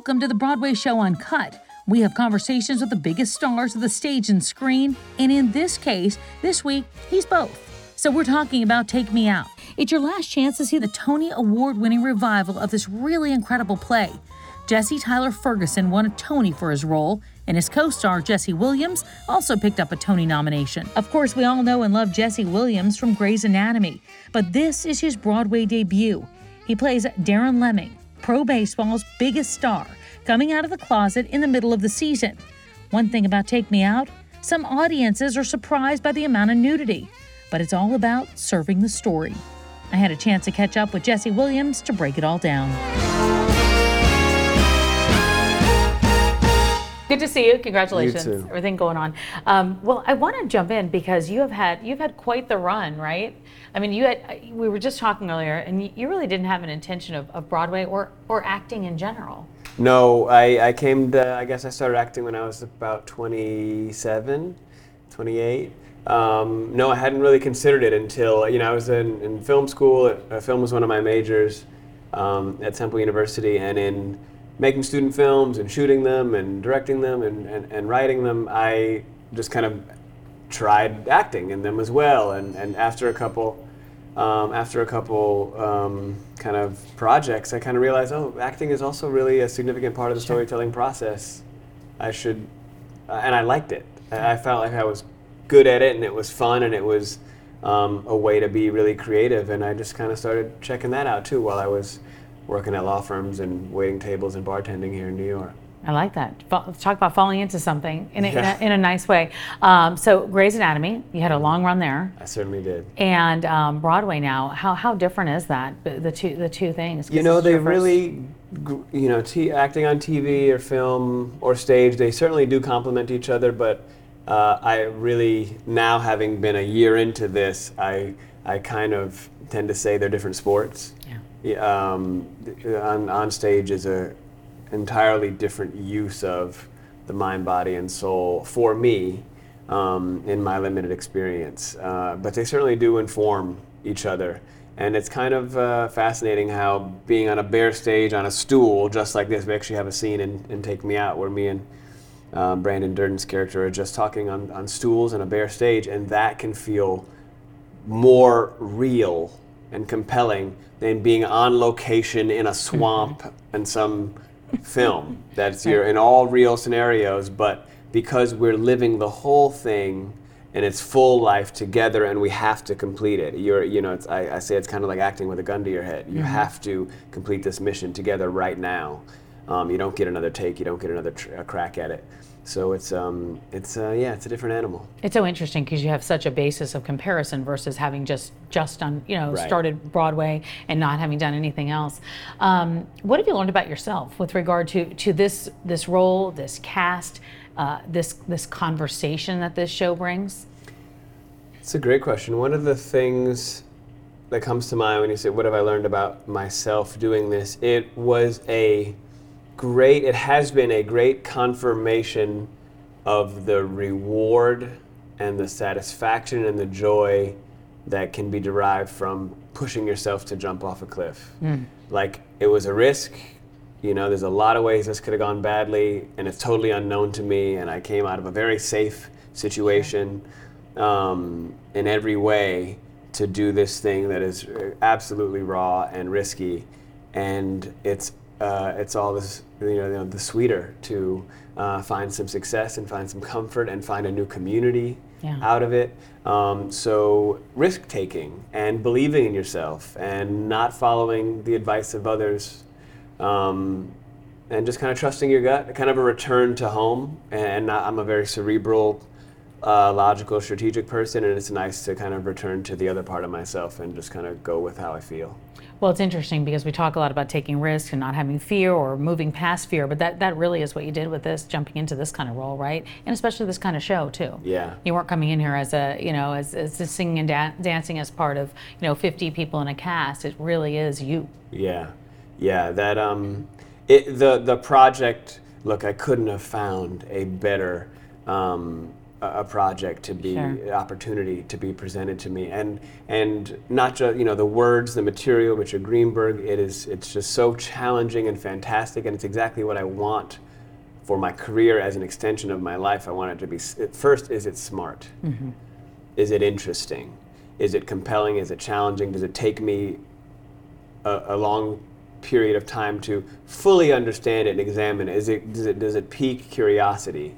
Welcome to the Broadway Show Uncut. We have conversations with the biggest stars of the stage and screen, and in this case, this week, he's both. So we're talking about Take Me Out. It's your last chance to see the Tony Award winning revival of this really incredible play. Jesse Tyler Ferguson won a Tony for his role, and his co star Jesse Williams also picked up a Tony nomination. Of course, we all know and love Jesse Williams from Grey's Anatomy, but this is his Broadway debut. He plays Darren Lemming, pro baseball's biggest star, coming out of the closet in the middle of the season. One thing about Take Me Out some audiences are surprised by the amount of nudity, but it's all about serving the story. I had a chance to catch up with Jesse Williams to break it all down. Good to see you. Congratulations. You. Everything going on. Um, well, I want to jump in because you have had you've had quite the run, right? I mean, you had we were just talking earlier, and you- you really didn't have an intention of, of Broadway or or acting in general. No, I, I came to, I guess I started acting when I was about 27, 28. Um, no, I hadn't really considered it until, you know, I was in, in film school. Uh, film was one of my majors um, at Temple University, and in making student films and shooting them and directing them and, and, and writing them, I just kind of tried acting in them as well. And, and after a couple, um, after a couple um, kind of projects, I kind of realized, oh, acting is also really a significant part of the storytelling process. I should, uh, and I liked it. I I felt like I was good at it, and it was fun, and it was um, a way to be really creative. And I just kind of started checking that out too while I was working at law firms and waiting tables and bartending here in New York. I like that. Talk about falling into something in a, Yeah. in, a, in a nice way. Um, so, Grey's Anatomy, you had a long run there, I certainly did. and um, Broadway now. How, how different is that? The two the two things. You know, they really, you know, t- acting on TV or film or stage, they certainly do complement each other. But uh, I really, now having been a year into this, I, I kind of tend to say they're different sports. Yeah. Um, on, on stage is a entirely different use of the mind, body, and soul for me um, in my limited experience. Uh, but they certainly do inform each other. And it's kind of uh, fascinating how being on a bare stage on a stool, just like this, we actually have a scene in, in Take Me Out where me and um, Brandon Dirden's character are just talking on, on stools on a bare stage, and that can feel more real and compelling than being on location in a swamp in some film. That's you're in all real scenarios, but because we're living the whole thing in its full life together and we have to complete it. You're, you know, it's, I, I say it's kind of like acting with a gun to your head. You have to complete this mission together right now. Um, you don't get another take. You don't get another tr- a crack at it. So it's, um, it's, uh, yeah, it's a different animal. It's so interesting because you have such a basis of comparison versus having just just done, you know, Right. started Broadway and not having done anything else. Um, what have you learned about yourself with regard to to this this role, this cast, uh, this this conversation that this show brings? It's a great question. One of the things that comes to mind when you say, What have I learned about myself doing this? It was a great, it has been a great confirmation of the reward and the satisfaction and the joy that can be derived from pushing yourself to jump off a cliff. Like, it was a risk. You know, there's a lot of ways this could have gone badly, and it's totally unknown to me. And I came out of a very safe situation um, in every way to do this thing that is uh, absolutely raw and risky, and it's uh, it's all this you know, you know the sweeter to uh, find some success and find some comfort and find a new community Yeah. out of it. Um, so risk taking and believing in yourself and not following the advice of others. Um, and just kind of trusting your gut, kind of a return to home. And I'm a very cerebral, uh, logical, strategic person, and it's nice to kind of return to the other part of myself and just kind of go with how I feel. Well, it's interesting because we talk a lot about taking risks and not having fear or moving past fear, but that, that really is what you did with this, jumping into this kind of role, right? And especially this kind of show too. Yeah. You weren't coming in here as a, you know, as, as singing and da- dancing as part of, you know, 50 people in a cast. It really is you. Yeah, yeah. That um, it the the project. Look, I couldn't have found a better um, a project to be Sure. opportunity to be presented to me. And and not just you know the words the material Richard Greenberg it is it's just so challenging and fantastic and it's exactly what I want for my career as an extension of my life. I want it to be first is it smart? Is it interesting? Is it compelling? Is it challenging? Does it take me a, a long period of time to fully understand it and examine? It? Is it does it does it pique curiosity?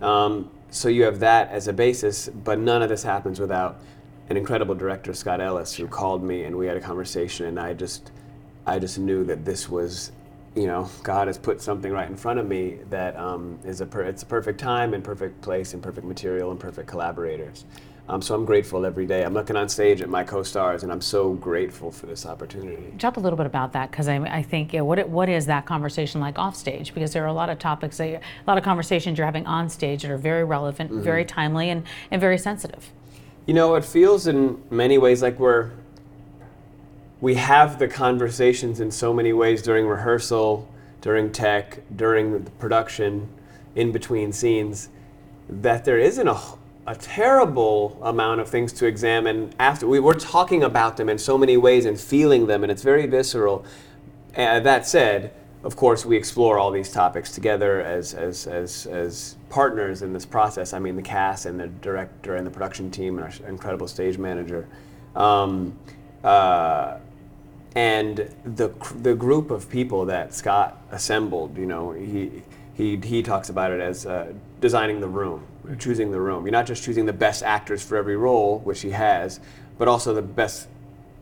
Um, so you have that as a basis, but none of this happens without an incredible director, Scott Ellis, who called me and we had a conversation, and I just I just knew that this was. You know, God has put something right in front of me that um, is a per- it's a perfect time and perfect place and perfect material and perfect collaborators. Um, so I'm grateful every day. I'm looking on stage at my co-stars, and I'm so grateful for this opportunity. Talk a little bit about that because I, I think know, what what is that conversation like off stage? Because there are a lot of topics, that, a lot of conversations you're having on stage that are very relevant, very timely, and, and very sensitive. You know, it feels in many ways like we're we have the conversations in so many ways during rehearsal, during tech, during the production, in between scenes, that there isn't a, a terrible amount of things to examine after. We, we're talking about them in so many ways and feeling them, and it's very visceral. Uh, that said, of course, we explore all these topics together as, as, as, as partners in this process. I mean, the cast and the director and the production team and our incredible stage manager. Um, uh, and the, the group of people that Scott assembled, you know, he, he, he talks about it as uh, designing the room, choosing the room. You're not just choosing the best actors for every role, which he has, but also the best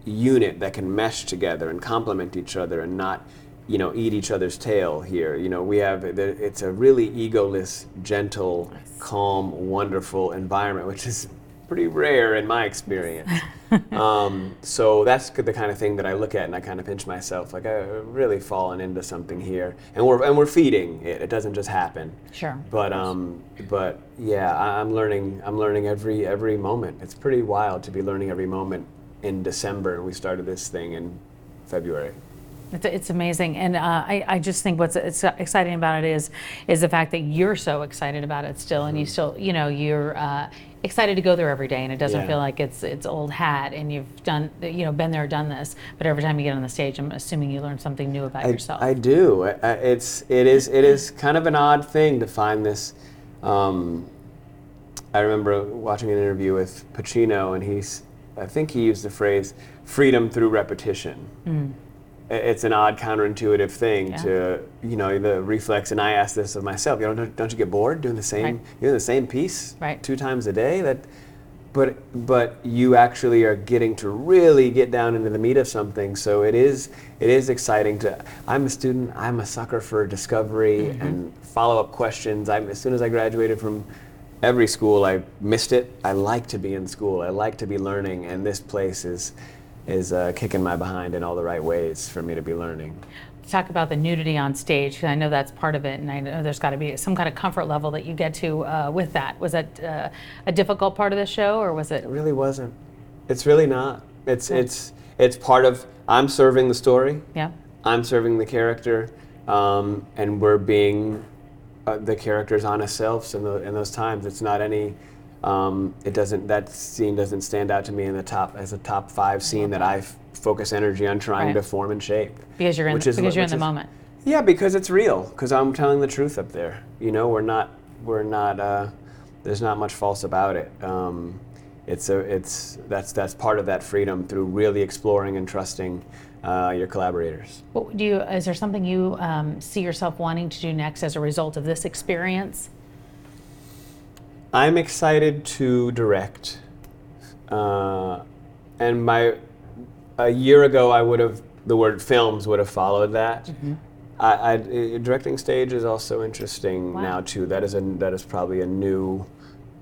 unit that can mesh together and complement each other and not you know eat each other's tail here you know we have it's a really egoless gentle calm wonderful environment which is pretty rare in my experience um, so that's the kind of thing that I look at and I kind of pinch myself like I've really fallen into something here and we're and we're feeding it it doesn't just happen Sure. but um, but yeah, I- I'm learning. I'm learning every every moment. It's pretty wild to be learning every moment in December, and we started this thing in February. It's, it's amazing, and uh, I, I just think what's it's exciting about it is is the fact that you're so excited about it still, and you still you know you're uh, excited to go there every day, and it doesn't Yeah. feel like it's it's old hat, and you've done you know been there, done this, but every time you get on the stage, I'm assuming you learn something new about yourself. I do. I, I, it's it is it is kind of an odd thing to find this. Um, I remember watching an interview with Pacino, and he's I think he used the phrase "freedom through repetition." It's an odd, counterintuitive thing. Yeah. to you know the reflex. And I ask this of myself. You know, don't, don't you get bored doing the same? Right. You're the same piece Right. two times a day. That, but but you actually are getting to really get down into the meat of something. So it is it is exciting to. I'm a student. I'm a sucker for discovery mm-hmm. and follow up questions. I'm as soon as I graduated from every school, I missed it. I like to be in school. I like to be learning, and this place is is uh, kicking my behind in all the right ways for me to be learning. Talk about the nudity on stage, I know that's part of it, and I know there's got to be some kind of comfort level that you get to uh, with that. Was that uh, a difficult part of the show, or was it? It really wasn't. It's really not. It's it's it's part of. I'm serving the story. Yeah. I'm serving the character, um, and we're being uh, the character's honest selves in, the, in those times. It's not any. Um, it doesn't. That scene doesn't stand out to me in the top as a top five scene that I f- focus energy on trying Right. to form and shape. Because you're in Which the, is because what- you're in the is- moment. Yeah, because it's real. Because I'm telling the truth up there. You know, we're not. We're not. Uh, there's not much false about it. Um, it's a. It's that's that's part of that freedom through really exploring and trusting uh, your collaborators. What do you? Is there something you um, see yourself wanting to do next as a result of this experience? I'm excited to direct, uh, and my a year ago I would have the word films would have followed that. I, I, uh, directing stage is also interesting Wow. now too. That is a that is probably a new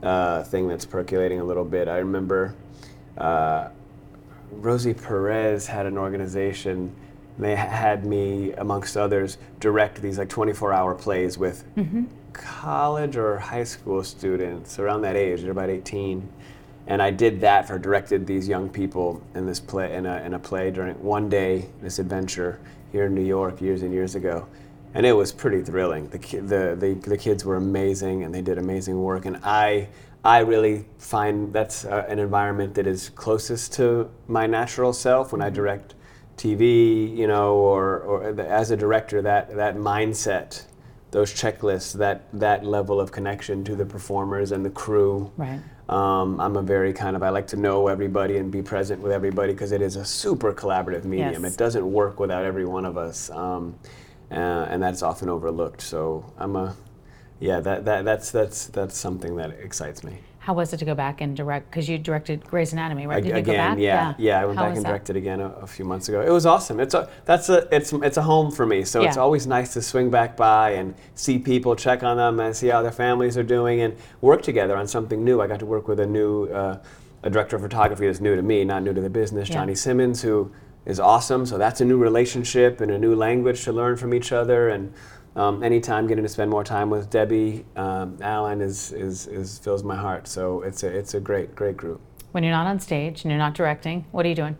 uh, thing that's percolating a little bit. I remember uh, Rosie Perez had an organization. They had me, amongst others, direct these like 24-hour plays with college or high school students around that age. They're about 18, and I did that for directed these young people in this play in a, in a play during one day this adventure here in New York years and years ago, and it was pretty thrilling. The, ki- the the the kids were amazing, and they did amazing work. And I I really find that's uh, an environment that is closest to my natural self when I direct TV, you know, or or the- as a director that that mindset. Those checklists, that that level of connection to the performers and the crew, Right. um, I'm a very kind of I like to know everybody and be present with everybody because it is a super collaborative medium. Yes. It doesn't work without every one of us, um, uh, and that's often overlooked. So I'm a yeah that, that that's that's that's something that excites me. How was it to go back and direct? Because you directed Grey's Anatomy, right? Did you again, go back? yeah, yeah, I went How back and that? directed again a, a few months ago. It was awesome. It's a that's a it's it's a home for me. So it's always nice to swing back by and see people, check on them, and see how their families are doing, and work together on something new. I got to work with a new uh, a director of photography that's new to me, not new to the business, Yeah. Johnny Simmons, who is awesome. So that's a new relationship and a new language to learn from each other and. Um, anytime getting to spend more time with Debbie um, Allen is, is, is fills my heart. So it's a it's a great great group. When you're not on stage and you're not directing, what are you doing?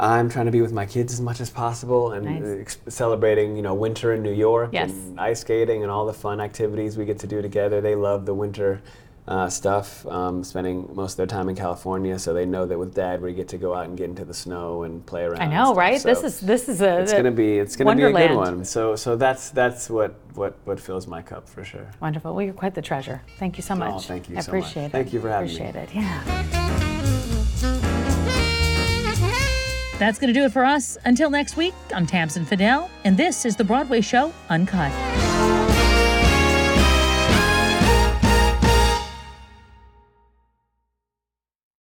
I'm trying to be with my kids as much as possible and Nice. uh, ex- celebrating, you know, winter in New York Yes. and ice skating and all the fun activities we get to do together. They love the winter uh, stuff. Um, spending most of their time in California, so they know that with Dad we get to go out and get into the snow and play around. I know, stuff. right? this is this is a it's gonna be it's gonna be a good one. So so that's that's what what what fills my cup for sure. wonderful. Well, you're quite the treasure. Thank you so much. Oh, thank you I so much. appreciate it. Thank you for having me. appreciate it. Yeah. That's going to do it for us. Until next week, I'm Tamsen Fadal, and this is the Broadway show Uncut.